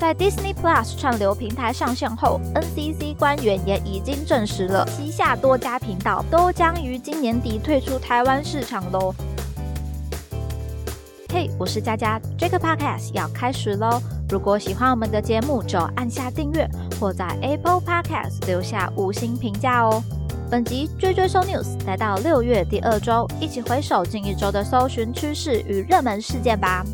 在 Disney Plus 串流平台上线后，NCC 官员也已经证实了，旗下多家频道都将于今年底退出台湾市场喽。嘿，我是佳佳，这个 Podcast 要开始喽！如果喜欢我们的节目，就按下订阅，或在 Apple Podcast 留下五星评价哦。本集追追搜 News 来到六月第二周，一起回首近一周的搜寻趋势与热门事件吧。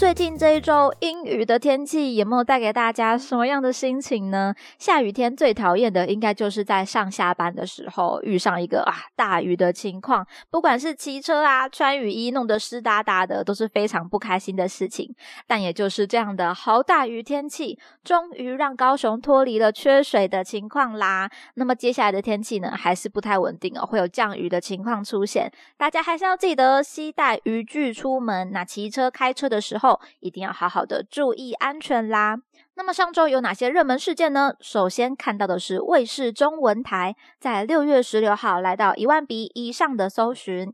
最近这一周阴雨的天气有没有带给大家什么样的心情呢？下雨天最讨厌的应该就是在上下班的时候遇上一个啊大雨的情况，不管是骑车啊穿雨衣弄得湿哒哒的，都是非常不开心的事情。但也就是这样的好大雨天气，终于让高雄脱离了缺水的情况啦。那么接下来的天气呢，还是不太稳定哦，会有降雨的情况出现，大家还是要记得携带雨具出门。那骑车开车的时候。一定要好好的注意安全啦。那么上周有哪些热门事件呢？首先看到的是卫视中文台在六月十六号来到一万笔以上的搜寻。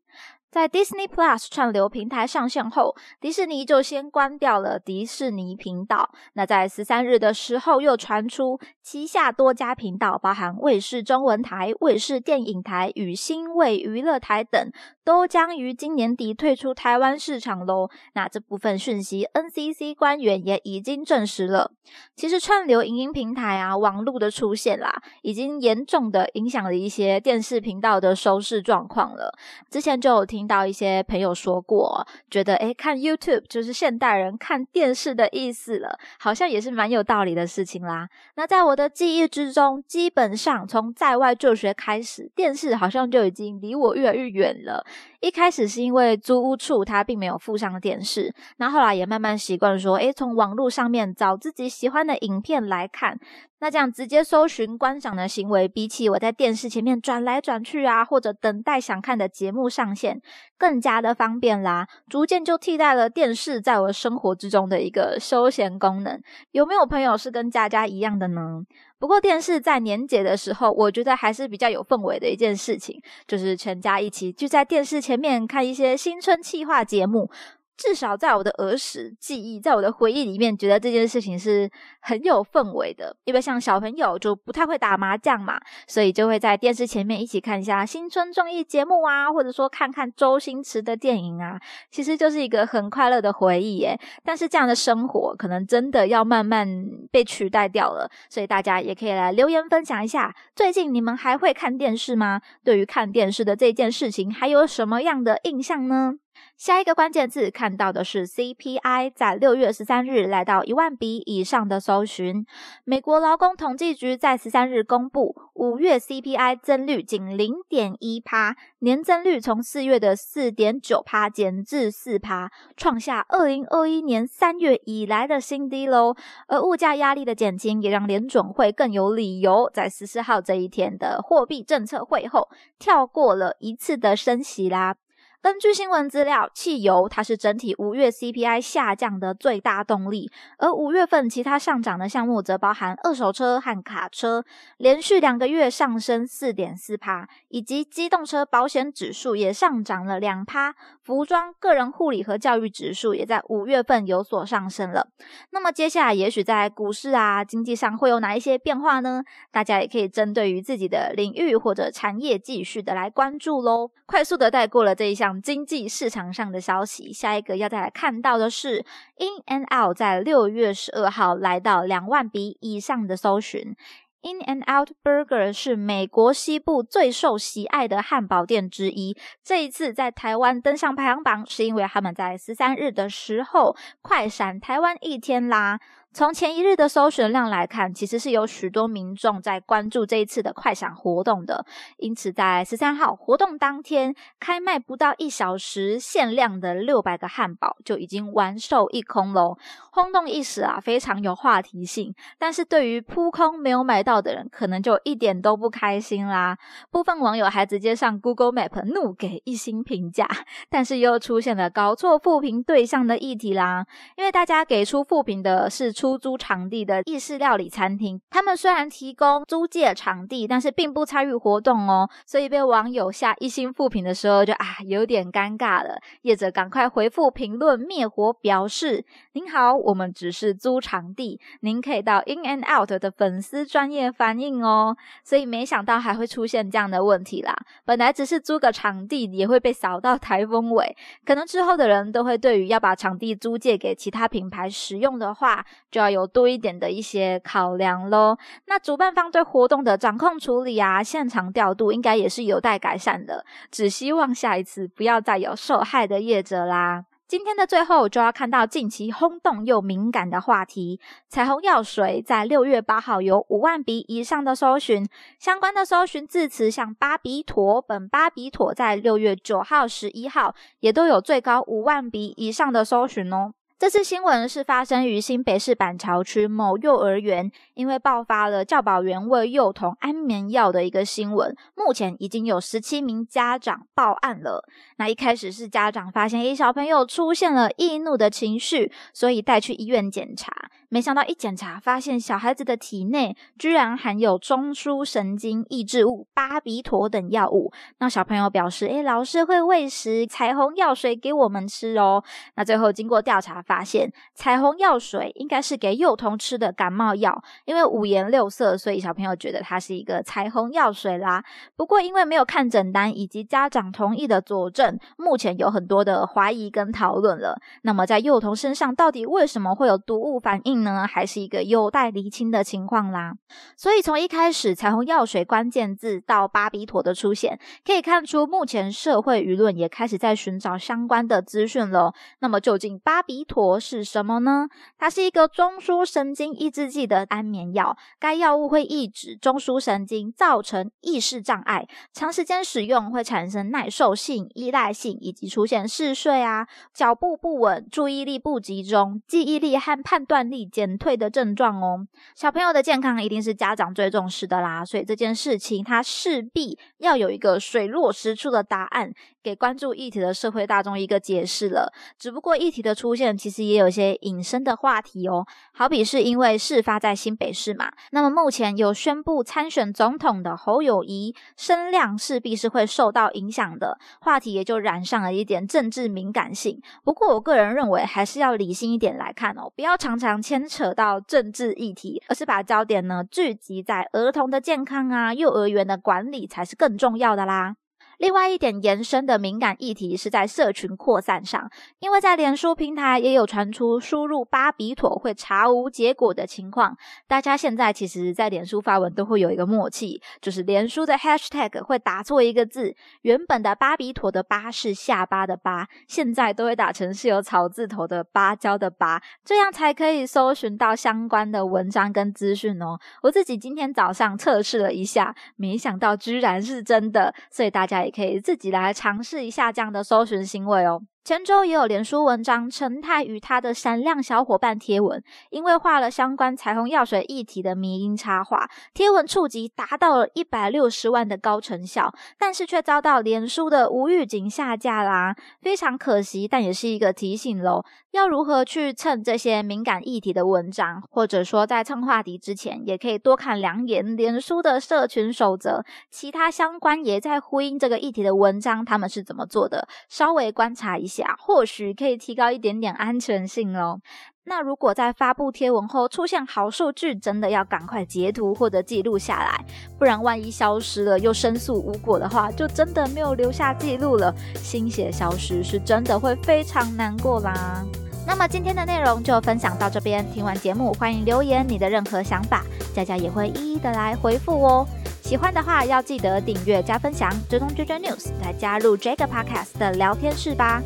在 Disney Plus 串流平台上线后，迪士尼就先关掉了迪士尼频道。那在十三日的时候，又传出旗下多家频道，包含卫视中文台、卫视电影台与新卫娱乐台等，都将于今年底退出台湾市场喽。那这部分讯息，NCC 官员也已经证实了。其实串流影音平台啊，网络的出现啦，已经严重的影响了一些电视频道的收视状况了。之前就有听。到一些朋友说过，觉得诶看 YouTube 就是现代人看电视的意思了，好像也是蛮有道理的事情啦。那在我的记忆之中，基本上从在外就学开始，电视好像就已经离我越来越远了。一开始是因为租屋处它并没有附上电视，那后来也慢慢习惯说，诶从网络上面找自己喜欢的影片来看。那这样直接搜寻观赏的行为，比起我在电视前面转来转去啊，或者等待想看的节目上线，更加的方便啦。逐渐就替代了电视在我生活之中的一个休闲功能。有没有朋友是跟佳佳一样的呢？不过电视在年节的时候，我觉得还是比较有氛围的一件事情，就是全家一起聚在电视前面看一些新春气化节目。至少在我的儿时记忆，在我的回忆里面，觉得这件事情是很有氛围的。因为像小朋友就不太会打麻将嘛，所以就会在电视前面一起看一下新春综艺节目啊，或者说看看周星驰的电影啊，其实就是一个很快乐的回忆耶。但是这样的生活可能真的要慢慢被取代掉了，所以大家也可以来留言分享一下，最近你们还会看电视吗？对于看电视的这件事情，还有什么样的印象呢？下一个关键字看到的是 CPI，在六月十三日来到一万笔以上的搜寻。美国劳工统计局在十三日公布，五月 CPI 增率仅零点一趴，年增率从四月的四点九趴减至四趴，创下二零二一年三月以来的新低喽。而物价压力的减轻，也让联准会更有理由在十四号这一天的货币政策会后，跳过了一次的升息啦。根据新闻资料，汽油它是整体五月 CPI 下降的最大动力，而五月份其他上涨的项目则包含二手车和卡车，连续两个月上升四点四趴，以及机动车保险指数也上涨了两趴，服装、个人护理和教育指数也在五月份有所上升了。那么接下来，也许在股市啊经济上会有哪一些变化呢？大家也可以针对于自己的领域或者产业继续的来关注喽。快速的带过了这一项。经济市场上的消息，下一个要再来看到的是，In and Out 在六月十二号来到两万笔以上的搜寻。In and Out Burger 是美国西部最受喜爱的汉堡店之一，这一次在台湾登上排行榜，是因为他们在十三日的时候快闪台湾一天啦。从前一日的搜寻量来看，其实是有许多民众在关注这一次的快闪活动的。因此，在十三号活动当天，开卖不到一小时，限量的六百个汉堡就已经完售一空喽，轰动一时啊，非常有话题性。但是对于扑空没有买到的人，可能就一点都不开心啦。部分网友还直接上 Google Map 怒给一星评价，但是又出现了搞错复评对象的议题啦。因为大家给出复评的是出出租场地的意式料理餐厅，他们虽然提供租借场地，但是并不参与活动哦，所以被网友下一星复评的时候就啊有点尴尬了。业者赶快回复评论灭火，表示您好，我们只是租场地，您可以到 In and Out 的粉丝专业反映哦。所以没想到还会出现这样的问题啦，本来只是租个场地，也会被扫到台风尾，可能之后的人都会对于要把场地租借给其他品牌使用的话，就要有多一点的一些考量喽。那主办方对活动的掌控处理啊，现场调度应该也是有待改善的。只希望下一次不要再有受害的业者啦。今天的最后就要看到近期轰动又敏感的话题：彩虹药水在六月八号有五万笔以上的搜寻，相关的搜寻字词像巴比妥，本巴比妥在六月九号、十一号也都有最高五万笔以上的搜寻哦。这次新闻是发生于新北市板桥区某幼儿园，因为爆发了教保员喂幼童安眠药的一个新闻，目前已经有十七名家长报案了。那一开始是家长发现一小朋友出现了易怒的情绪，所以带去医院检查。没想到一检查，发现小孩子的体内居然含有中枢神经抑制物巴比妥等药物。那小朋友表示：“诶，老师会喂食彩虹药水给我们吃哦。”那最后经过调查，发现彩虹药水应该是给幼童吃的感冒药，因为五颜六色，所以小朋友觉得它是一个彩虹药水啦。不过因为没有看诊单以及家长同意的佐证，目前有很多的怀疑跟讨论了。那么在幼童身上，到底为什么会有毒物反应？呢，还是一个有待厘清的情况啦。所以从一开始彩虹药水关键字到巴比妥的出现，可以看出目前社会舆论也开始在寻找相关的资讯了。那么究竟巴比妥是什么呢？它是一个中枢神经抑制剂的安眠药，该药物会抑制中枢神经，造成意识障碍，长时间使用会产生耐受性、依赖性，以及出现嗜睡啊、脚步不稳、注意力不集中、记忆力和判断力。减退的症状哦，小朋友的健康一定是家长最重视的啦，所以这件事情它势必要有一个水落石出的答案。给关注议题的社会大众一个解释了，只不过议题的出现其实也有些隐身的话题哦，好比是因为事发在新北市嘛，那么目前有宣布参选总统的侯友谊声量势必是会受到影响的，话题也就染上了一点政治敏感性。不过我个人认为还是要理性一点来看哦，不要常常牵扯到政治议题，而是把焦点呢聚集在儿童的健康啊、幼儿园的管理才是更重要的啦。另外一点延伸的敏感议题是在社群扩散上，因为在脸书平台也有传出输入巴比妥会查无结果的情况。大家现在其实，在脸书发文都会有一个默契，就是脸书的 hashtag 会打错一个字，原本的巴比妥的巴是下巴的巴，现在都会打成是有草字头的芭蕉的芭，这样才可以搜寻到相关的文章跟资讯哦。我自己今天早上测试了一下，没想到居然是真的，所以大家。也可以自己来尝试一下这样的搜寻行为哦。前周也有连书文章，陈太与他的闪亮小伙伴贴文，因为画了相关彩虹药水议题的迷音插画，贴文触及达到了一百六十万的高成效，但是却遭到连书的无预警下架啦，非常可惜，但也是一个提醒喽，要如何去蹭这些敏感议题的文章，或者说在蹭话题之前，也可以多看两眼连书的社群守则，其他相关也在呼应这个议题的文章，他们是怎么做的，稍微观察一下。或许可以提高一点点安全性哦。那如果在发布贴文后出现好数据，真的要赶快截图或者记录下来，不然万一消失了又申诉无果的话，就真的没有留下记录了，心血消失是真的会非常难过啦。那么今天的内容就分享到这边，听完节目欢迎留言你的任何想法，佳佳也会一一的来回复哦。喜欢的话要记得订阅加分享，追踪追追 news 来加入 Jack Podcast 的聊天室吧。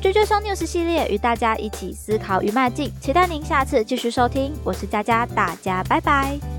追追搜 news 系列与大家一起思考与迈进，期待您下次继续收听。我是佳佳，大家拜拜。